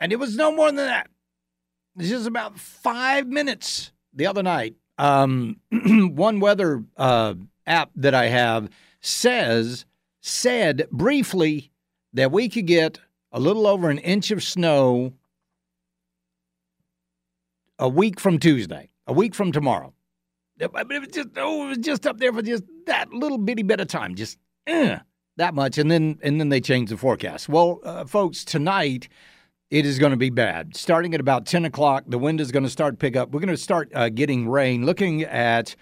and it was no more than that. This is about five minutes the other night. Um, one weather uh, app that I have says said briefly that we could get a little over an inch of snow a week from Tuesday, a week from tomorrow. But it was just oh, it was just up there for just that little bitty bit of time, just uh, that much, and then and then they changed the forecast. Well, uh, folks, tonight it is going to be bad. Starting at about 10 o'clock, the wind is going to start pick up. We're going to start uh, getting rain. Looking at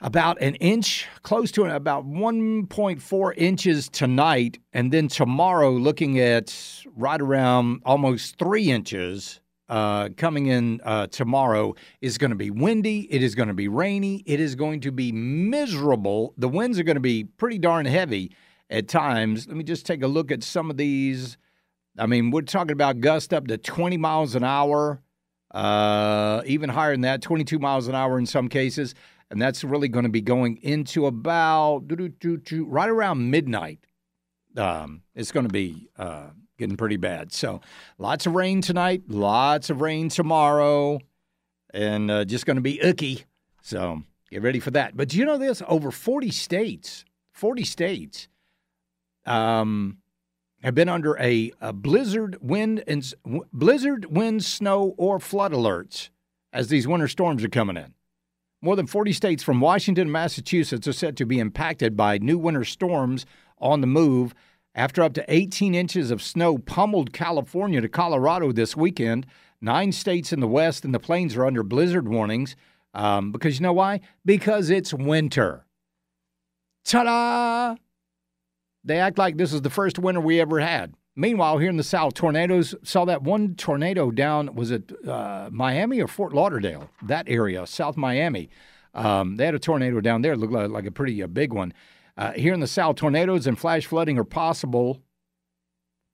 about an inch, close to about 1.4 inches tonight, and then tomorrow, looking at right around almost three inches. Uh, coming in uh, tomorrow is going to be windy. It is going to be rainy. It is going to be miserable. The winds are going to be pretty darn heavy at times. Let me just take a look at some of these I mean, we're talking about gust up to 20 miles an hour, uh, even higher than that, 22 miles an hour in some cases. And that's really going to be going into about right around midnight. Um, it's going to be uh, getting pretty bad. So lots of rain tonight, lots of rain tomorrow, and uh, just going to be icky. So get ready for that. But do you know this? Over 40 states, 40 states. Um, have been under a, a blizzard wind and blizzard wind, snow, or flood alerts as these winter storms are coming in. More than 40 states from Washington and Massachusetts are set to be impacted by new winter storms on the move after up to 18 inches of snow pummeled California to Colorado this weekend. Nine states in the West and the plains are under blizzard warnings. Um, because you know why? Because it's winter. Ta da! They act like this is the first winter we ever had. Meanwhile, here in the South, tornadoes saw that one tornado down, was it uh, Miami or Fort Lauderdale? That area, South Miami. Um, they had a tornado down there, looked like, like a pretty uh, big one. Uh, here in the South, tornadoes and flash flooding are possible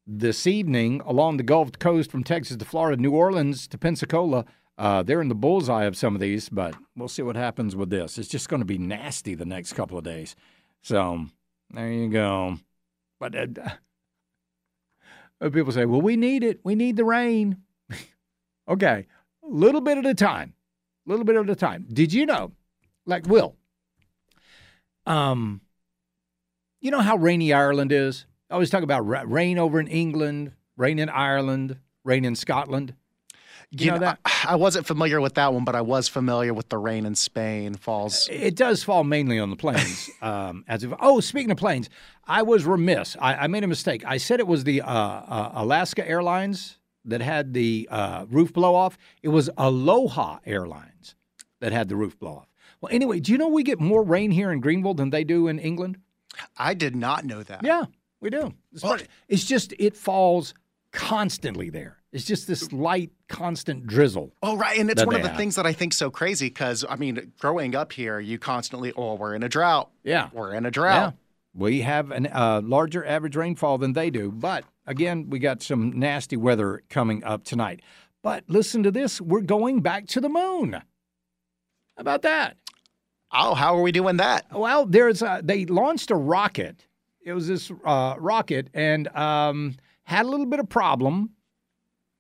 this evening along the Gulf Coast from Texas to Florida, New Orleans to Pensacola. Uh, they're in the bullseye of some of these, but we'll see what happens with this. It's just going to be nasty the next couple of days. So there you go. But uh, people say, well, we need it. We need the rain. okay, a little bit at a time. A little bit at a time. Did you know, like Will, um, you know how rainy Ireland is? I always talk about rain over in England, rain in Ireland, rain in Scotland. You, you know, know, that? I, I, wasn't familiar with that one, but I was familiar with the rain in Spain falls. It does fall mainly on the plains. um, as if, oh, speaking of planes, I was remiss. I, I made a mistake. I said it was the uh, uh, Alaska Airlines that had the uh, roof blow off. It was Aloha Airlines that had the roof blow off. Well, anyway, do you know we get more rain here in Greenville than they do in England? I did not know that. Yeah, we do. It's, well, it's just it falls constantly there. It's just this light, constant drizzle. Oh, right. And it's one of the have. things that I think so crazy because, I mean, growing up here, you constantly, oh, we're in a drought. Yeah. We're in a drought. Yeah. We have a uh, larger average rainfall than they do. But again, we got some nasty weather coming up tonight. But listen to this we're going back to the moon. How about that? Oh, how are we doing that? Well, there's a, they launched a rocket. It was this uh, rocket and um, had a little bit of problem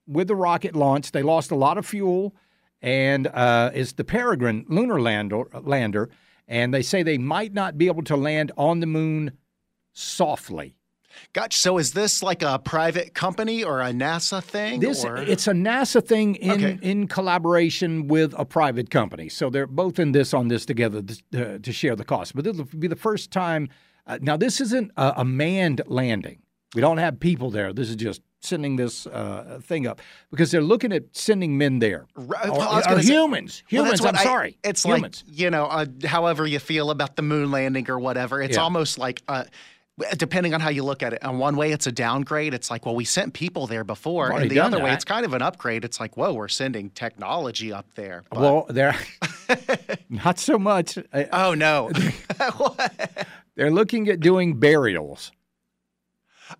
with the rocket launch. They lost a lot of fuel, and uh, it's the Peregrine lunar lander, lander, and they say they might not be able to land on the moon softly. Gotcha. So is this like a private company or a NASA thing? This or? it's a NASA thing in okay. in collaboration with a private company. So they're both in this on this together to, uh, to share the cost. But this will be the first time. Uh, now this isn't a, a manned landing. We don't have people there. This is just sending this uh, thing up because they're looking at sending men there. Right. Well, or, or say, humans. Humans, well, I'm I, sorry. It's humans. like, you know, uh, however you feel about the moon landing or whatever, it's yeah. almost like. Uh, depending on how you look at it. On one way, it's a downgrade. It's like, well, we sent people there before. And the other way, it's kind of an upgrade. It's like, whoa, we're sending technology up there. But- Well, they're not so much. Oh no. They're looking at doing burials.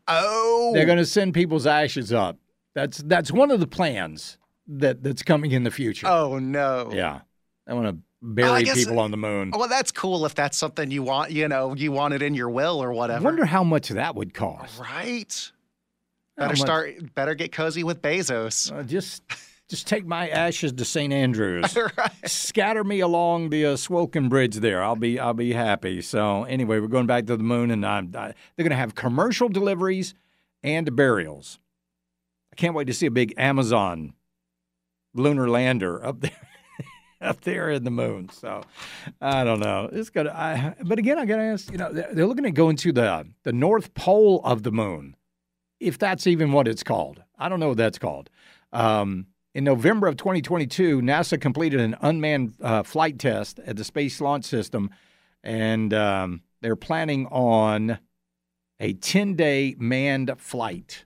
Oh. They're going to send people's ashes up. That's that's one of the plans that that's coming in the future. oh no. Yeah, I want to bury guess- people on the moon. Well, that's cool if that's something you want. You know, you want it in your will or whatever. I wonder how much that would cost. Right. Better start. Better get cozy with Bezos. Uh, just just take my ashes to St. Andrews. right. Scatter me along the uh, Swilcan Bridge there. I'll be I'll be happy. So anyway, we're going back to the moon, and I'm, I, they're going to have commercial deliveries and burials. I can't wait to see a big Amazon lunar lander up there. Up there in the moon, so I don't know. It's gonna. I, but again, I gotta ask. You know, they're, they're looking at going to the the North Pole of the moon, if that's even what it's called. I don't know what that's called. Um, in November of 2022, NASA completed an unmanned uh, flight test at the Space Launch System, and um, they're planning on a 10 day manned flight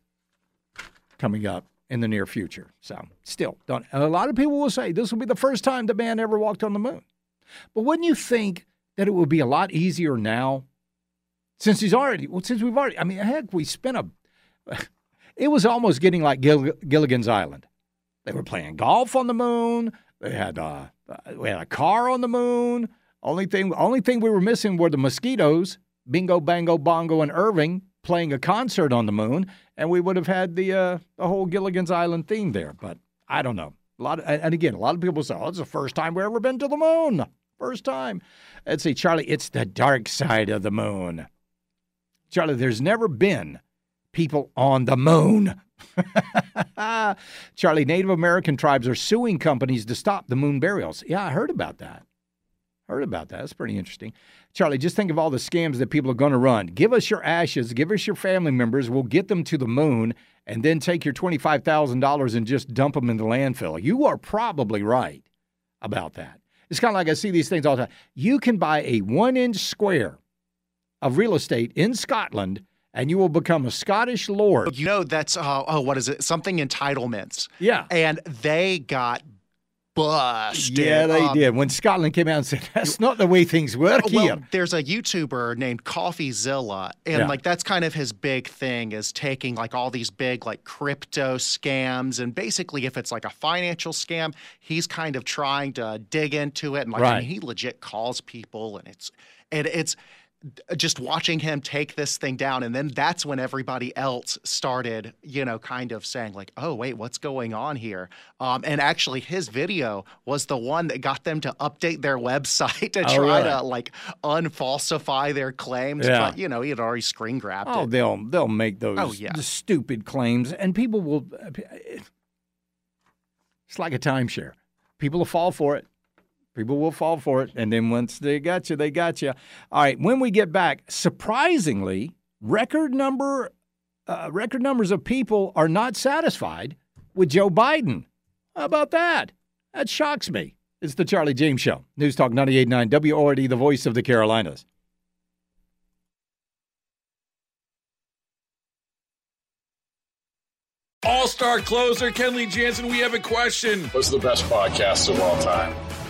coming up in the near future. So, still, don't, a lot of people will say this will be the first time the man ever walked on the moon. But wouldn't you think that it would be a lot easier now? Since he's already, well, since we've already, I mean, heck, we spent a, it was almost getting like Gill, Gilligan's Island. They were playing golf on the moon. They had uh, we had a car on the moon. Only thing, only thing we were missing were the mosquitoes. Bingo, Bango, Bongo, and Irving playing a concert on the moon, and we would have had the uh, the whole Gilligan's Island theme there. But I don't know. A lot, of, and again, a lot of people say, "Oh, it's the first time we've ever been to the moon. First time." Let's see, Charlie. It's the dark side of the moon. Charlie, there's never been people on the moon. Charlie, Native American tribes are suing companies to stop the moon burials. Yeah, I heard about that. Heard about that. That's pretty interesting. Charlie, just think of all the scams that people are going to run. Give us your ashes, give us your family members. We'll get them to the moon and then take your $25,000 and just dump them in the landfill. You are probably right about that. It's kind of like I see these things all the time. You can buy a one inch square of real estate in Scotland and you will become a Scottish lord. You know, that's uh, oh, what is it? Something entitlements. Yeah. And they got busted. Yeah, they Um, did. When Scotland came out and said, that's not the way things work Well, here. there's a YouTuber named CoffeeZilla, and Yeah. like that's kind of his big thing is taking like all these big like crypto scams, and basically if it's like a financial scam, he's kind of trying to dig into it, and like I Right. mean, he legit calls people, and it's and it's just watching him take this thing down and then that's when everybody else started you know kind of saying like oh wait what's going on here um, and actually his video was the one that got them to update their website to Oh, try really? to like unfalsify their claims Yeah. but you know he had already screen grabbed Oh, it they'll they'll make those Oh, yeah. the stupid claims, and people will. It's like a timeshare. People will fall for it. People will fall for it, and then once they got you, they got you. All right. When we get back, surprisingly, record number, uh, record numbers of people are not satisfied with Joe Biden. How about that? That shocks me. It's the Charlie James Show. News Talk 98.9 WORD, the voice of the Carolinas. All star closer Kenley Jansen, we have a question. What's the best podcast of all time?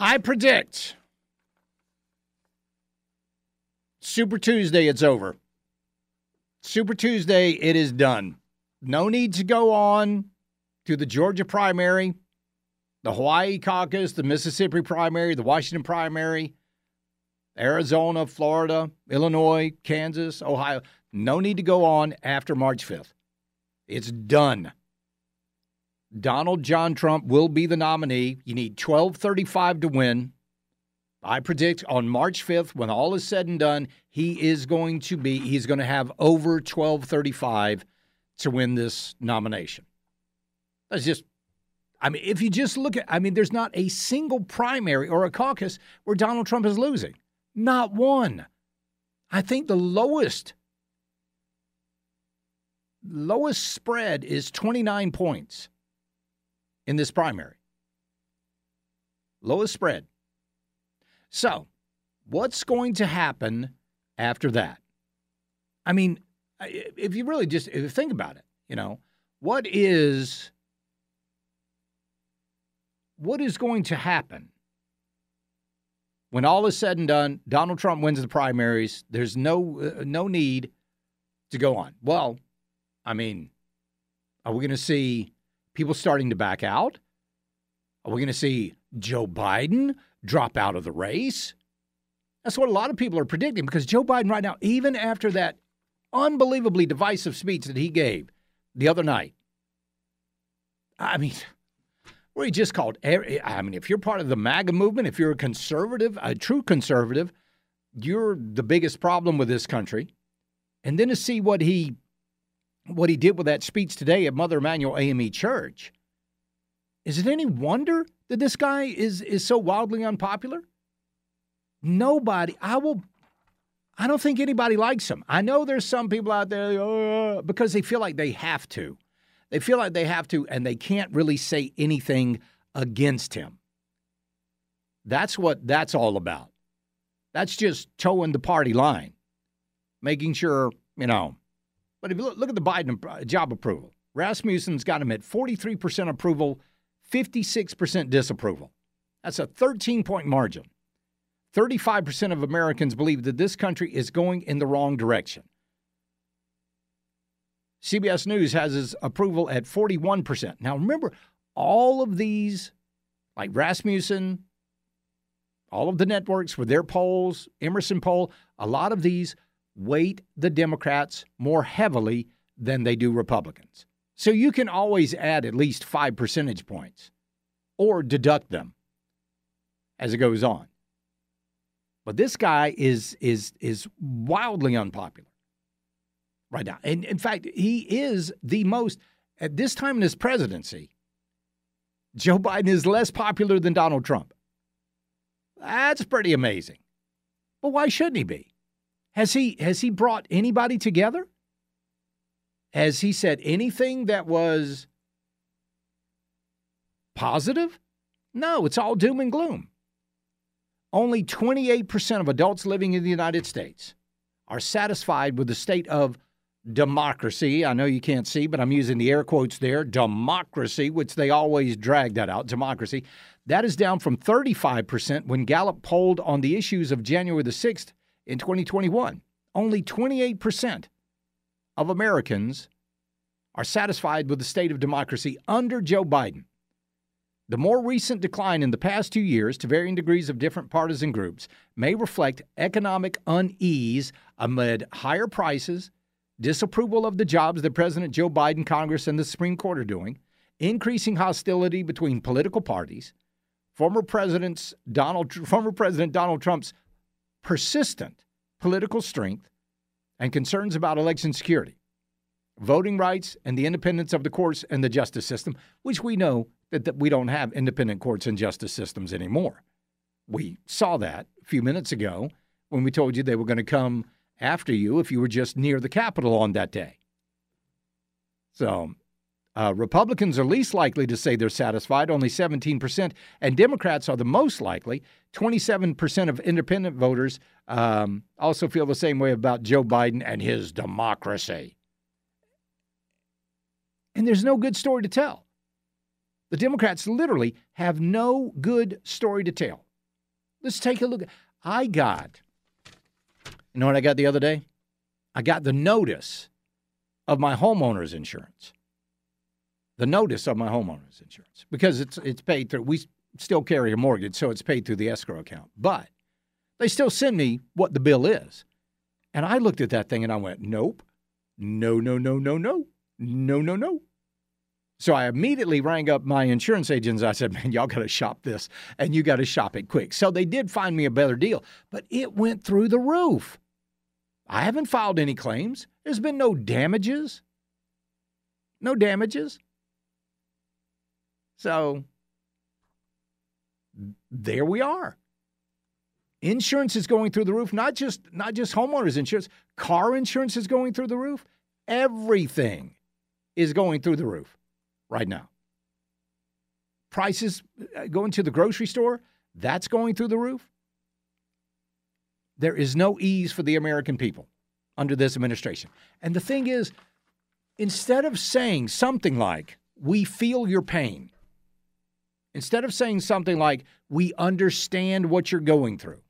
I predict Super Tuesday, it's over. Super Tuesday, it is done. No need to go on to the Georgia primary, the Hawaii caucus, the Mississippi primary, the Washington primary, Arizona, Florida, Illinois, Kansas, Ohio. No need to go on after March 5th. It's done. Donald John Trump will be the nominee. You need 1235 to win. I predict on March 5th, when all is said and done, he is going to be, he's going to have over 1235 to win this nomination. That's just, I mean, if you just look at, I mean, there's not a single primary or a caucus where Donald Trump is losing. Not one. I think the lowest lowest spread is 29 points in this primary. Lowest spread. So, what's going to happen after that? I mean, if you really just you think about it, you know, what is what is going to happen when all is said and done? Donald Trump wins the primaries. There's no uh, no need to go on. Well, I mean, are we going to see people starting to back out? Are we going to see Joe Biden drop out of the race? That's what a lot of people are predicting because Joe Biden, right now, even after that unbelievably divisive speech that he gave the other night, I mean, where he just called, I mean, if you're part of the MAGA movement, if you're a conservative, a true conservative, you're the biggest problem with this country. And then to see what he what he did with that speech today at Mother Emanuel AME Church, is it any wonder that this guy is is so wildly unpopular? Nobody, I will I don't think anybody likes him. I know there's some people out there uh, because they feel like they have to. They feel like they have to, and they can't really say anything against him. That's what that's all about. That's just towing the party line, making sure, you know. But if you look, look at the Biden job approval, Rasmussen's got him at 43% approval, 56% disapproval. That's a 13 point margin. 35% of Americans believe that this country is going in the wrong direction. CBS News has his approval at 41%. Now, remember, all of these, like Rasmussen, all of the networks with their polls, Emerson poll, a lot of these weight the Democrats more heavily than they do Republicans. So you can always add at least five percentage points or deduct them as it goes on. But this guy is is is wildly unpopular right now. And in fact, he is the most at this time in his presidency. Joe Biden is less popular than Donald Trump. That's pretty amazing. But why shouldn't he be? Has he has he brought anybody together? Has he said anything that was positive? No, it's all doom and gloom. Only 28% of adults living in the United States are satisfied with the state of democracy. I know you can't see, but I'm using the air quotes there democracy, which they always drag that out democracy. That is down from 35% when Gallup polled on the issues of January the 6th in 2021. Only 28% of Americans are satisfied with the state of democracy under Joe Biden. The more recent decline in the past two years, to varying degrees of different partisan groups, may reflect economic unease amid higher prices, disapproval of the jobs that President Joe Biden, Congress, and the Supreme Court are doing, increasing hostility between political parties, former President Donald, former President Donald Trump's persistent political strength, and concerns about election security, voting rights, and the independence of the courts and the justice system, which we know that, that we don't have independent courts and justice systems anymore. We saw that a few minutes ago when we told you they were going to come after you if you were just near the Capitol on that day. So, uh, Republicans are least likely to say they're satisfied, only 17%, and Democrats are the most likely. 27% of independent voters um, also feel the same way about Joe Biden and his democracy. And there's no good story to tell. The Democrats literally have no good story to tell. Let's take a look. I got, you know what I got the other day? I got the notice of my homeowner's insurance. The notice of my homeowner's insurance because it's it's paid through. We still carry a mortgage, so it's paid through the escrow account. But they still send me what the bill is. And I looked at that thing and I went, nope, no, no, no, no, no, no, no, no. So I immediately rang up my insurance agents. I said, man, y'all got to shop this and you got to shop it quick. So they did find me a better deal, but it went through the roof. I haven't filed any claims. There's been no damages. No damages. So there we are. Insurance is going through the roof, not just not just homeowners insurance, car insurance is going through the roof. Everything is going through the roof right now. Prices uh, going to the grocery store, that's going through the roof. There is no ease for the American people under this administration. And the thing is, instead of saying something like, we feel your pain, instead of saying something like, we understand what you're going through,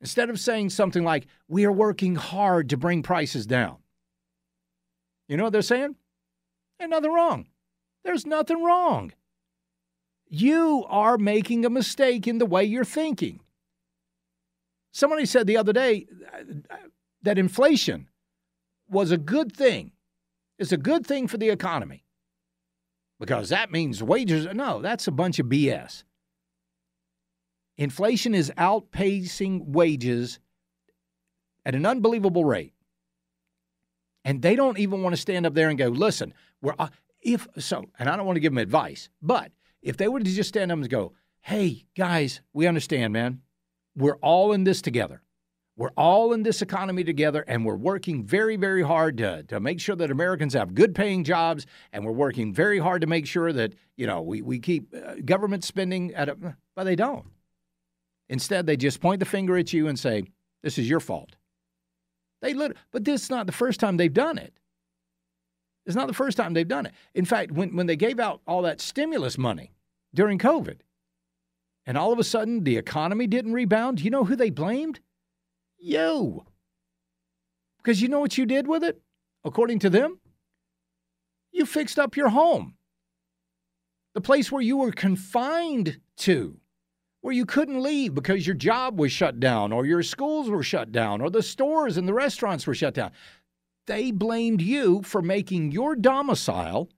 instead of saying something like, we are working hard to bring prices down, you know what they're saying? There's nothing wrong. There's nothing wrong. You are making a mistake in the way you're thinking. Somebody said the other day uh, that inflation was a good thing. It's a good thing for the economy because that means wages. No, that's a bunch of BS. Inflation is outpacing wages at an unbelievable rate. And they don't even want to stand up there and go, listen, we're, uh, if so, and I don't want to give them advice, but if they were to just stand up and go, hey, guys, we understand, man. We're all in this together. We're all in this economy together, and we're working very, very hard to, to make sure that Americans have good paying jobs, and we're working very hard to make sure that, you know, we, we keep uh, government spending at a, but they don't. Instead, they just point the finger at you and say, this is your fault. They lit- but this is not the first time they've done it. It's not the first time they've done it. In fact, when, when they gave out all that stimulus money during COVID, and all of a sudden the economy didn't rebound, you know who they blamed? You. Because you know what you did with it? According to them, you fixed up your home. The place where you were confined to, where you couldn't leave because your job was shut down, or your schools were shut down, or the stores and the restaurants were shut down. They blamed you for making your domicile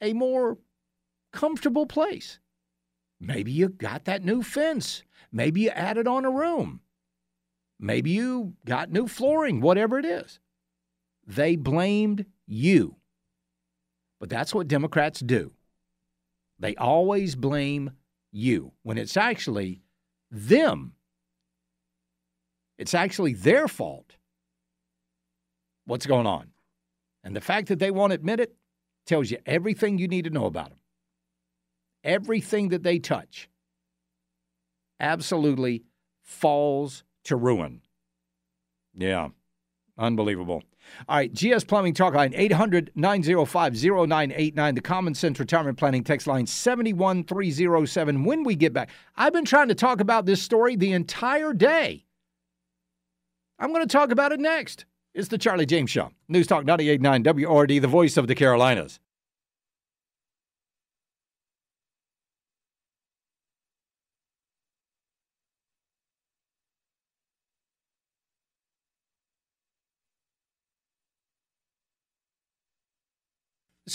a more comfortable place. Maybe you got that new fence. Maybe you added on a room. Maybe you got new flooring, whatever it is. They blamed you. But that's what Democrats do. They always blame you when it's actually them. It's actually their fault what's going on. And the fact that they won't admit it tells you everything you need to know about them. Everything that they touch absolutely falls to ruin. Yeah, unbelievable. All right, GS Plumbing Talk Line 800 905 0989. The Common Sense Retirement Planning text line 71307. When we get back, I've been trying to talk about this story the entire day. I'm going to talk about it next. It's the Charlie James Show. News Talk 989 WORD, the voice of the Carolinas.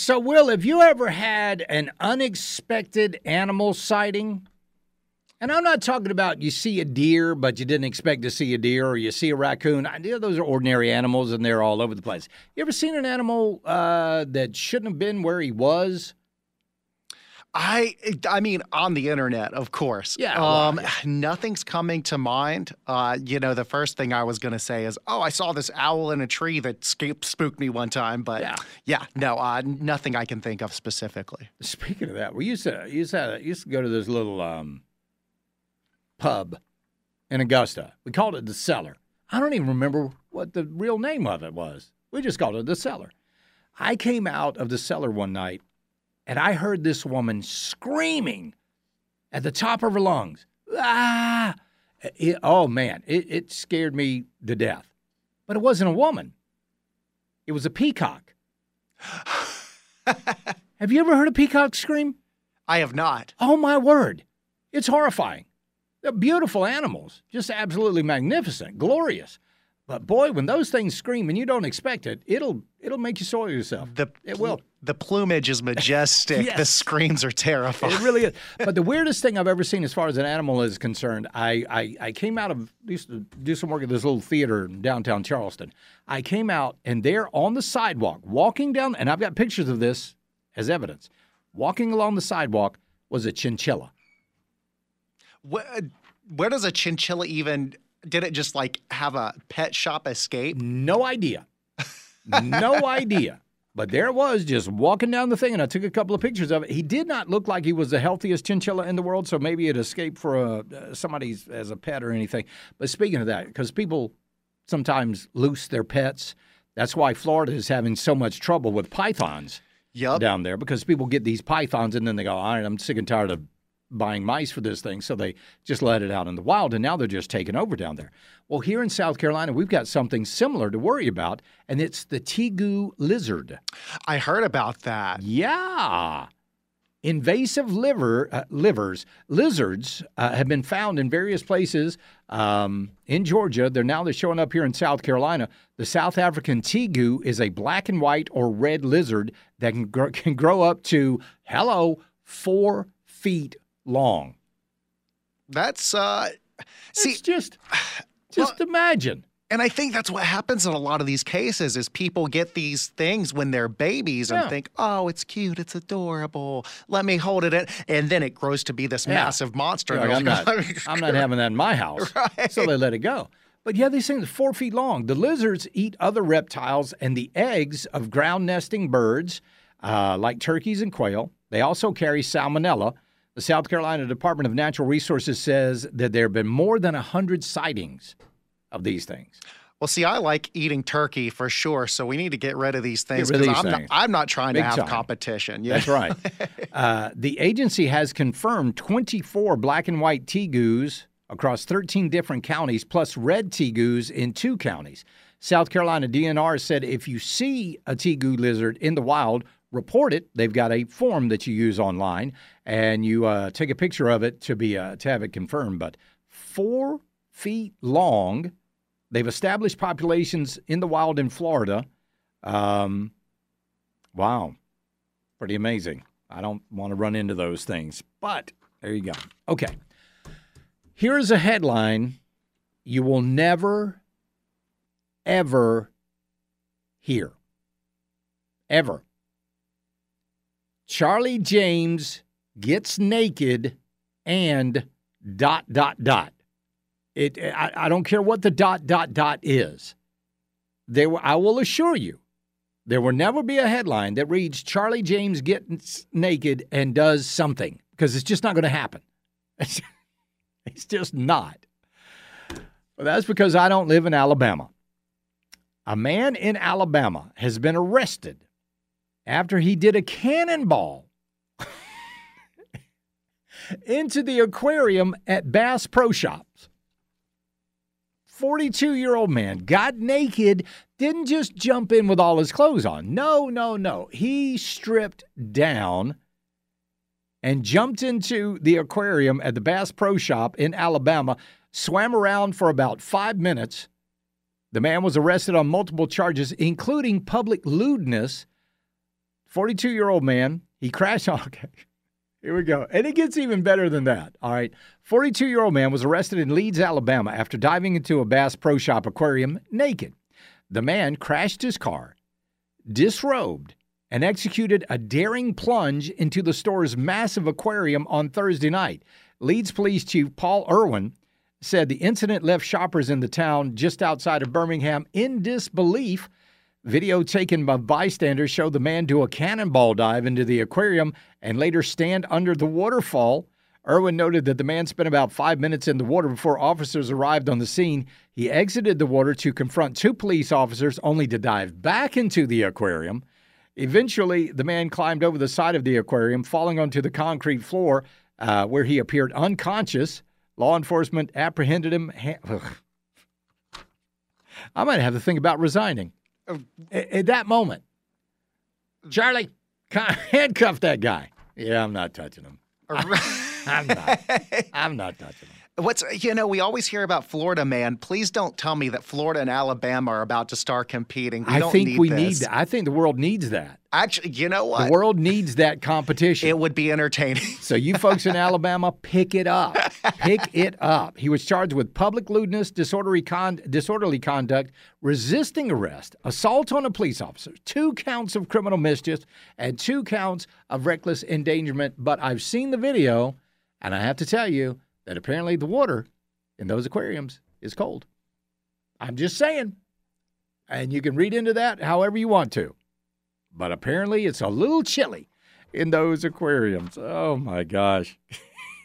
So, Will, have you ever had an unexpected animal sighting? And I'm not talking about you see a deer, but you didn't expect to see a deer, or you see a raccoon. I know those are ordinary animals, and they're all over the place. You ever seen an animal uh, that shouldn't have been where he was? I I mean on the internet, of course. Yeah. Um, well, yeah. nothing's coming to mind. Uh, you know, the first thing I was gonna say is, oh, I saw this owl in a tree that spooked me one time. But Yeah. yeah, no, uh, nothing I can think of specifically. Speaking of that, we used to used to used to go to this little um, pub in Augusta. We called it the Cellar. I don't even remember what the real name of it was. We just called it the Cellar. I came out of the cellar one night and I heard this woman screaming at the top of her lungs. Ah! It- oh man, it, it scared me to death. But it wasn't a woman. It was a peacock. Have you ever heard a peacock scream? I have not. Oh my word. It's horrifying. They're beautiful animals, just absolutely magnificent, glorious. But boy, when those things scream and you don't expect it, it'll it'll make you soil yourself. The it will. The plumage is majestic. The Yes. screams are terrifying. It really is. But the weirdest thing I've ever seen as far as an animal is concerned, I, I, I came out of used to do some work at this little theater in downtown Charleston. I came out and there on the sidewalk, walking down, and I've got pictures of this as evidence. Walking along the sidewalk was a chinchilla. Where, where does a chinchilla even? Did it just like have a pet shop escape? No idea. No idea. But there it was, just walking down the thing, and I took a couple of pictures of it. He did not look like he was the healthiest chinchilla in the world, so maybe it escaped for a, uh, somebody's as a pet or anything. But speaking of that, because people sometimes loose their pets, that's why Florida is having so much trouble with pythons Yup. down there because people get these pythons and then they go, all right, I'm sick and tired of buying mice for this thing. So they just let it out in the wild and now they're just taking over down there. Well, here in South Carolina, we've got something similar to worry about, and it's the tegu lizard. I heard about that. Yeah. Invasive liver uh, livers lizards uh, have been found in various places um, in Georgia. They're now they're showing up here in South Carolina. The South African tegu is a black and white or red lizard that can grow, can grow up to hello four feet long. That's uh see it's just just imagine. and I think that's what happens in a lot of these cases is people get these things when they're babies Yeah. and think, "Oh, it's cute, it's adorable. Let me hold it." In. And then it grows to be this Yeah. massive monster. Like, I'm not, I'm not having that in my house. So they let it go. But yeah, these things are four feet long. The lizards eat other reptiles and the eggs of ground nesting birds uh, like turkeys and quail. They also carry salmonella. The South Carolina Department of Natural Resources says that there have been more than 100 sightings of these things. Well, see, I like eating turkey for sure, so we need to get rid of these things of because these I'm not. I'm not trying Big to have time. competition. Yeah. That's right. uh, the agency has confirmed 24 black and white tegus across 13 different counties, plus red tegus in two counties. South Carolina DNR said if you see a tegu lizard in the wild, report it. They've got a form that you use online, and you uh, take a picture of it to be uh, to have it confirmed. But four feet long. They've established populations in the wild in Florida. Um, wow, pretty amazing. I don't want to run into those things, but there you go. Okay. Here's a headline you will never, ever hear. Ever. Charlie James gets naked and dot, dot, dot. It, I, I don't care what the dot, dot, dot is. There, I will assure you, there will never be a headline that reads Charlie James gets naked and does something because it's just not going to happen. It's, it's just not. Well, that's because I don't live in Alabama. A man in Alabama has been arrested after he did a cannonball into the aquarium at Bass Pro Shops. 42 year old man got naked, didn't just jump in with all his clothes on. No, no, no. He stripped down and jumped into the aquarium at the Bass Pro Shop in Alabama, swam around for about five minutes. The man was arrested on multiple charges, including public lewdness. 42 year old man, he crashed. Okay. Here we go. And it gets even better than that. All right. 42 year old man was arrested in Leeds, Alabama after diving into a Bass Pro Shop aquarium naked. The man crashed his car, disrobed, and executed a daring plunge into the store's massive aquarium on Thursday night. Leeds Police Chief Paul Irwin said the incident left shoppers in the town just outside of Birmingham in disbelief. Video taken by bystanders showed the man do a cannonball dive into the aquarium and later stand under the waterfall. Irwin noted that the man spent about five minutes in the water before officers arrived on the scene. He exited the water to confront two police officers, only to dive back into the aquarium. Eventually, the man climbed over the side of the aquarium, falling onto the concrete floor, uh, where he appeared unconscious. Law enforcement apprehended him. I might have to think about resigning at, at that moment. Charlie, handcuff that guy. Yeah, I'm not touching him. I'm not. I'm not touching him. What's you know we always hear about Florida man. Please don't tell me that Florida and Alabama are about to start competing. We I don't think need we this. need that. I think the world needs that. Actually, you know what? The world needs that competition. it would be entertaining. So you folks in Alabama, pick it up. Pick it up. He was charged with public lewdness, disorderly, con- disorderly conduct, resisting arrest, assault on a police officer, two counts of criminal mischief, and two counts of reckless endangerment. But I've seen the video, and I have to tell you that apparently the water in those aquariums is cold. I'm just saying. And you can read into that however you want to. But apparently it's a little chilly in those aquariums. Oh my gosh.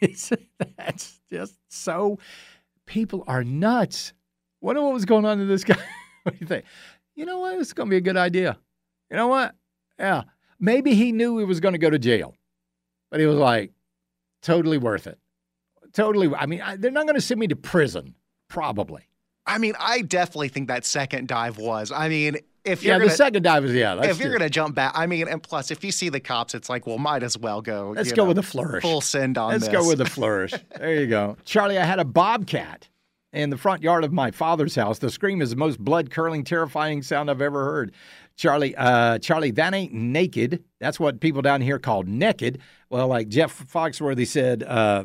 That's just so. People are nuts. Wonder what was going on to this guy. what do you think? You know what? It's going to be a good idea. You know what? Yeah. Maybe he knew he was going to go to jail, but he was like, totally worth it. Totally. I mean, I, they're not going to send me to prison, probably. I mean, I definitely think that second dive was. I mean, if Yeah, you're the gonna, second dive is, yeah. That's if you're gonna jump back, I mean, and plus, if you see the cops, it's like, well, might as well go. Let's go know, with a flourish. Full send on Let's this. go with a flourish. there you go. Charlie, I had a bobcat in the front yard of my father's house. The scream is the most blood curdling, terrifying sound I've ever heard. Charlie, uh, Charlie, that ain't naked. That's what people down here call naked. Well, like Jeff Foxworthy said, uh,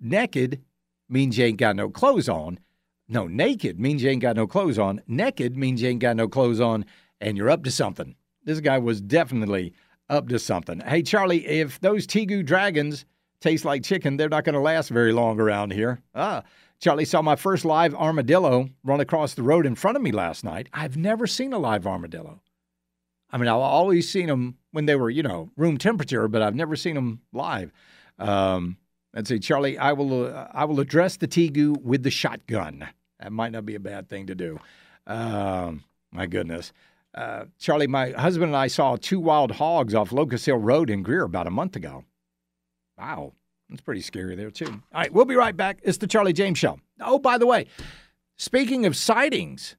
naked means you ain't got no clothes on. No, naked means you ain't got no clothes on. Naked means you ain't got no clothes on, and you're up to something. This guy was definitely up to something. Hey, Charlie, if those Tegu dragons taste like chicken, they're not going to last very long around here. Ah, Charlie saw my first live armadillo run across the road in front of me last night. I've never seen a live armadillo. I mean, I've always seen them when they were, you know, room temperature, but I've never seen them live. Um, let's see, Charlie, I will, uh, I will address the Tegu with the shotgun. That might not be a bad thing to do. Um, my goodness. Uh, Charlie, my husband and I saw two wild hogs off Locust Hill Road in Greer about a month ago. Wow. That's pretty scary there, too. All right, we'll be right back. It's the Charlie James Show. Oh, by the way, speaking of sightings,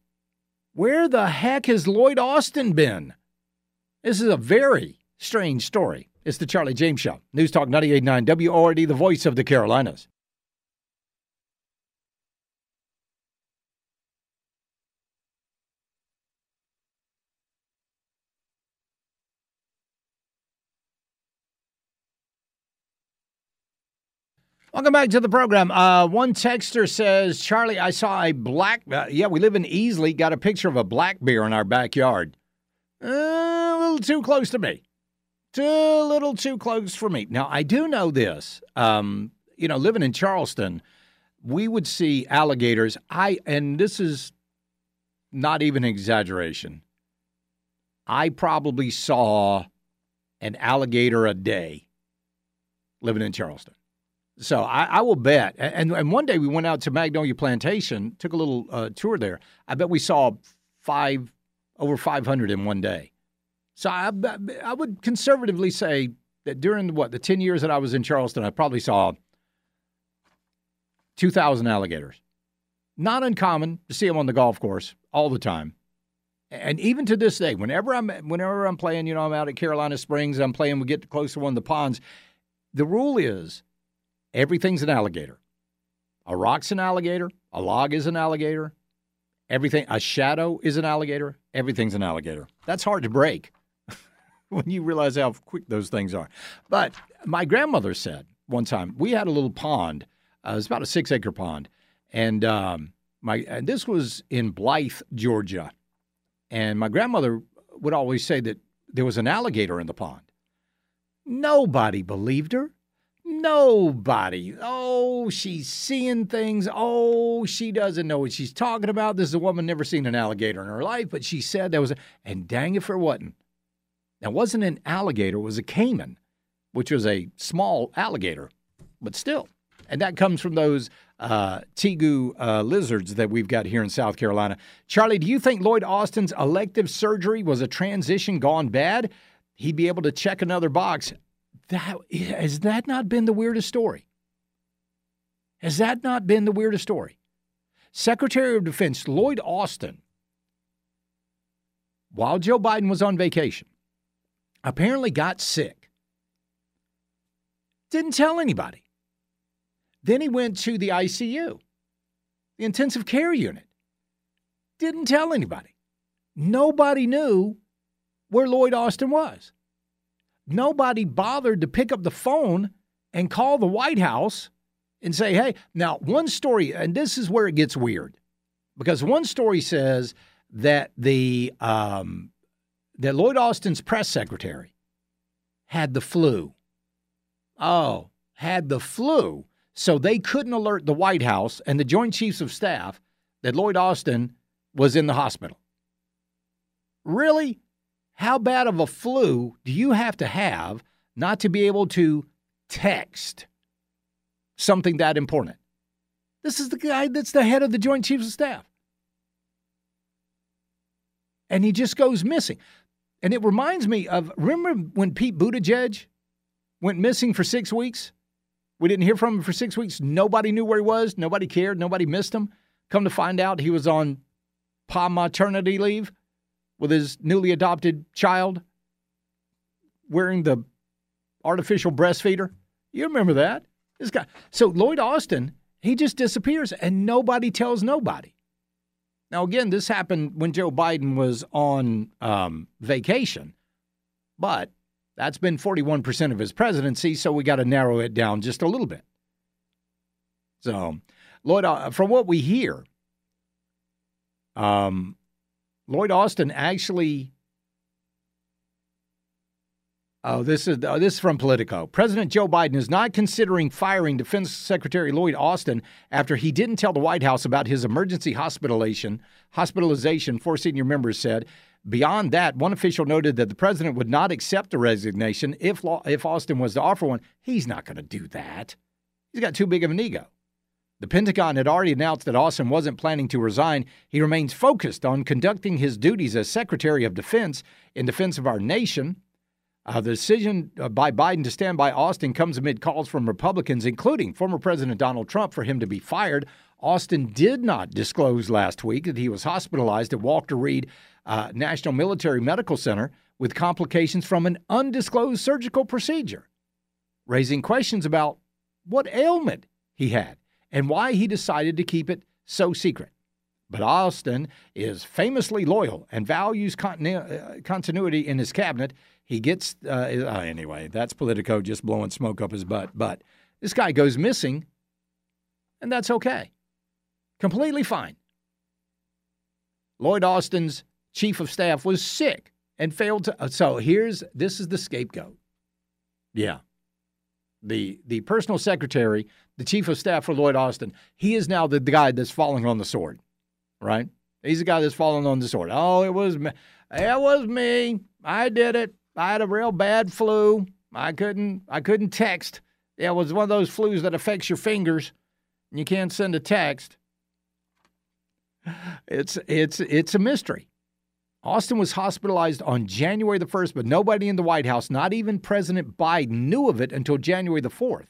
where the heck has Lloyd Austin been? This is a very strange story. It's the Charlie James Show. News Talk 989 WORD, the voice of the Carolinas. Welcome back to the program. Uh, one texter says, Charlie, I saw a black, uh, yeah, we live in Easley, got a picture of a black bear in our backyard. Uh, a little too close to me. Too little too close for me. Now, I do know this. Um, you know, living in Charleston, we would see alligators. I, and this is not even exaggeration. I probably saw an alligator a day living in Charleston. So I, I will bet. And, and one day we went out to Magnolia Plantation, took a little uh, tour there. I bet we saw five, over 500 in one day. So I, I would conservatively say that during what the 10 years that I was in Charleston, I probably saw 2,000 alligators. Not uncommon to see them on the golf course all the time. And even to this day, whenever I'm whenever I'm playing, you know, I'm out at Carolina Springs, I'm playing, we get close to one of the ponds. The rule is everything's an alligator. A rock's an alligator. A log is an alligator. Everything, a shadow is an alligator. Everything's an alligator. That's hard to break when you realize how quick those things are. But my grandmother said one time we had a little pond. Uh, it was about a six acre pond, and um, my and this was in Blythe, Georgia. And my grandmother would always say that there was an alligator in the pond. Nobody believed her. Nobody. Oh, she's seeing things. Oh, she doesn't know what she's talking about. This is a woman never seen an alligator in her life, but she said there was a, and dang if it wasn't. That wasn't an alligator, it was a caiman, which was a small alligator, but still. And that comes from those uh, tegu uh, lizards that we've got here in South Carolina. Charlie, do you think Lloyd Austin's elective surgery was a transition gone bad? He'd be able to check another box. That has that not been the weirdest story? Has that not been the weirdest story? Secretary of Defense Lloyd Austin, while Joe Biden was on vacation, apparently got sick. Didn't tell anybody. Then he went to the ICU, the intensive care unit. Didn't tell anybody. Nobody knew where Lloyd Austin was. Nobody bothered to pick up the phone and call the White House and say, hey, now one story, and this is where it gets weird, because one story says that the um, that Lloyd Austin's press secretary had the flu. Oh, had the flu. So they couldn't alert the White House and the Joint Chiefs of Staff that Lloyd Austin was in the hospital. Really? How bad of a flu do you have to have not to be able to text something that important? This is the guy that's the head of the Joint Chiefs of Staff. And he just goes missing. And it reminds me of remember when Pete Buttigieg went missing for six weeks? We didn't hear from him for six weeks. Nobody knew where he was. Nobody cared. Nobody missed him. Come to find out, he was on pa maternity leave with his newly adopted child wearing the artificial breastfeeder. You remember that? This guy. So Lloyd Austin, he just disappears and nobody tells nobody. Now, again, this happened when Joe Biden was on um, vacation, but that's been 41% of his presidency, so we got to narrow it down just a little bit. So, Lloyd, uh, from what we hear, um, Lloyd Austin actually Oh, this is oh, this is from Politico. President Joe Biden is not considering firing Defense Secretary Lloyd Austin after he didn't tell the White House about his emergency hospitalization. Hospitalization, four senior members said. Beyond that, one official noted that the president would not accept the resignation if if Austin was to offer one. He's not going to do that. He's got too big of an ego. The Pentagon had already announced that Austin wasn't planning to resign. He remains focused on conducting his duties as Secretary of Defense in defense of our nation. Uh, the decision uh, by Biden to stand by Austin comes amid calls from Republicans, including former President Donald Trump, for him to be fired. Austin did not disclose last week that he was hospitalized at Walter Reed uh, National Military Medical Center with complications from an undisclosed surgical procedure, raising questions about what ailment he had and why he decided to keep it so secret. But Austin is famously loyal and values continu- uh, continuity in his cabinet. He gets, uh, uh, anyway, that's Politico just blowing smoke up his butt. But this guy goes missing, and that's okay. Completely fine. Lloyd Austin's chief of staff was sick and failed to. Uh, so here's this is the scapegoat. Yeah. The, the personal secretary, the chief of staff for Lloyd Austin, he is now the, the guy that's falling on the sword, right? He's the guy that's falling on the sword. Oh, it was me. It was me. I did it. I had a real bad flu. I couldn't I couldn't text. It was one of those flus that affects your fingers and you can't send a text. It's it's it's a mystery. Austin was hospitalized on January the 1st, but nobody in the White House, not even President Biden, knew of it until January the 4th.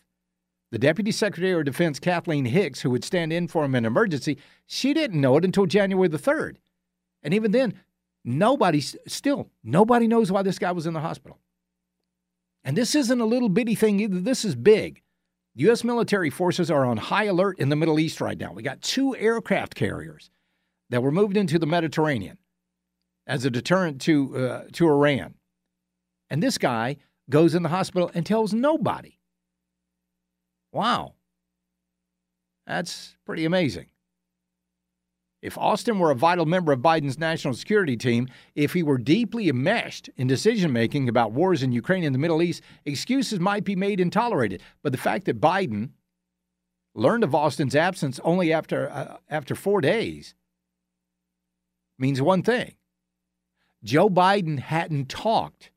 The Deputy Secretary of Defense, Kathleen Hicks, who would stand in for him in emergency, she didn't know it until January the 3rd. And even then, Nobody, still, nobody knows why this guy was in the hospital. And this isn't a little bitty thing either. This is big. U.S. military forces are on high alert in the Middle East right now. We got two aircraft carriers that were moved into the Mediterranean as a deterrent to, uh, to Iran. And this guy goes in the hospital and tells nobody. Wow. That's pretty amazing. If Austin were a vital member of Biden's national security team, if he were deeply enmeshed in decision making about wars in Ukraine and the Middle East, excuses might be made and tolerated. But the fact that Biden learned of Austin's absence only after uh, after 4 days means one thing. Joe Biden hadn't talked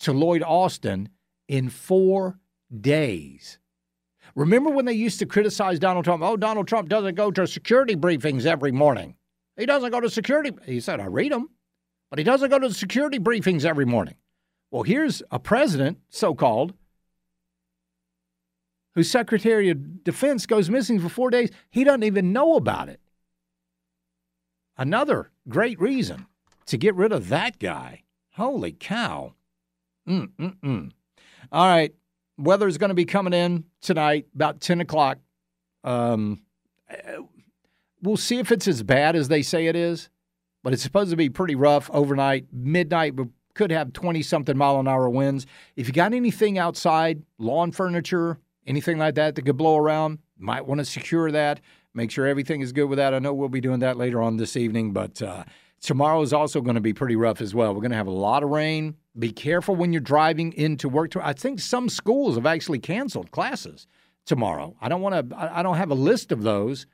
to Lloyd Austin in 4 days. Remember when they used to criticize Donald Trump? Oh, Donald Trump doesn't go to security briefings every morning. He doesn't go to security. He said, I read them, but he doesn't go to security briefings every morning. Well, here's a president, so called, whose Secretary of Defense goes missing for four days. He doesn't even know about it. Another great reason to get rid of that guy. Holy cow. Mm-mm-mm. All right. Weather's going to be coming in tonight about 10 o'clock. Um, we'll see if it's as bad as they say it is, but it's supposed to be pretty rough overnight. Midnight we could have 20 something mile an hour winds. If you got anything outside, lawn furniture, anything like that that could blow around, might want to secure that. Make sure everything is good with that. I know we'll be doing that later on this evening, but uh, tomorrow is also going to be pretty rough as well. We're going to have a lot of rain. Be careful when you're driving into work. I think some schools have actually canceled classes tomorrow. I don't want to. I don't have a list of those,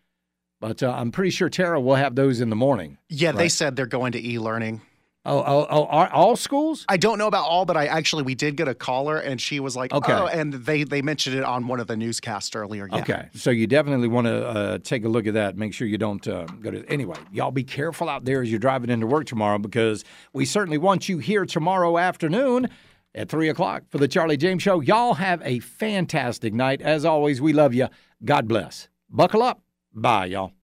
but uh, I'm pretty sure Tara will have those in the morning. Yeah, they said they're going to e-learning. Oh, oh, oh are all schools? I don't know about all, but I actually we did get a caller, and she was like, Okay. "Oh," and they they mentioned it on one of the newscasts earlier. Yeah. Okay, so you definitely want to uh, take a look at that. Make sure you don't uh, go to. Anyway, y'all be careful out there as you're driving into work tomorrow because we certainly want you here tomorrow afternoon at three o'clock for the Charlie James Show. Y'all have a fantastic night. As always, we love you. God bless. Buckle up. Bye, y'all.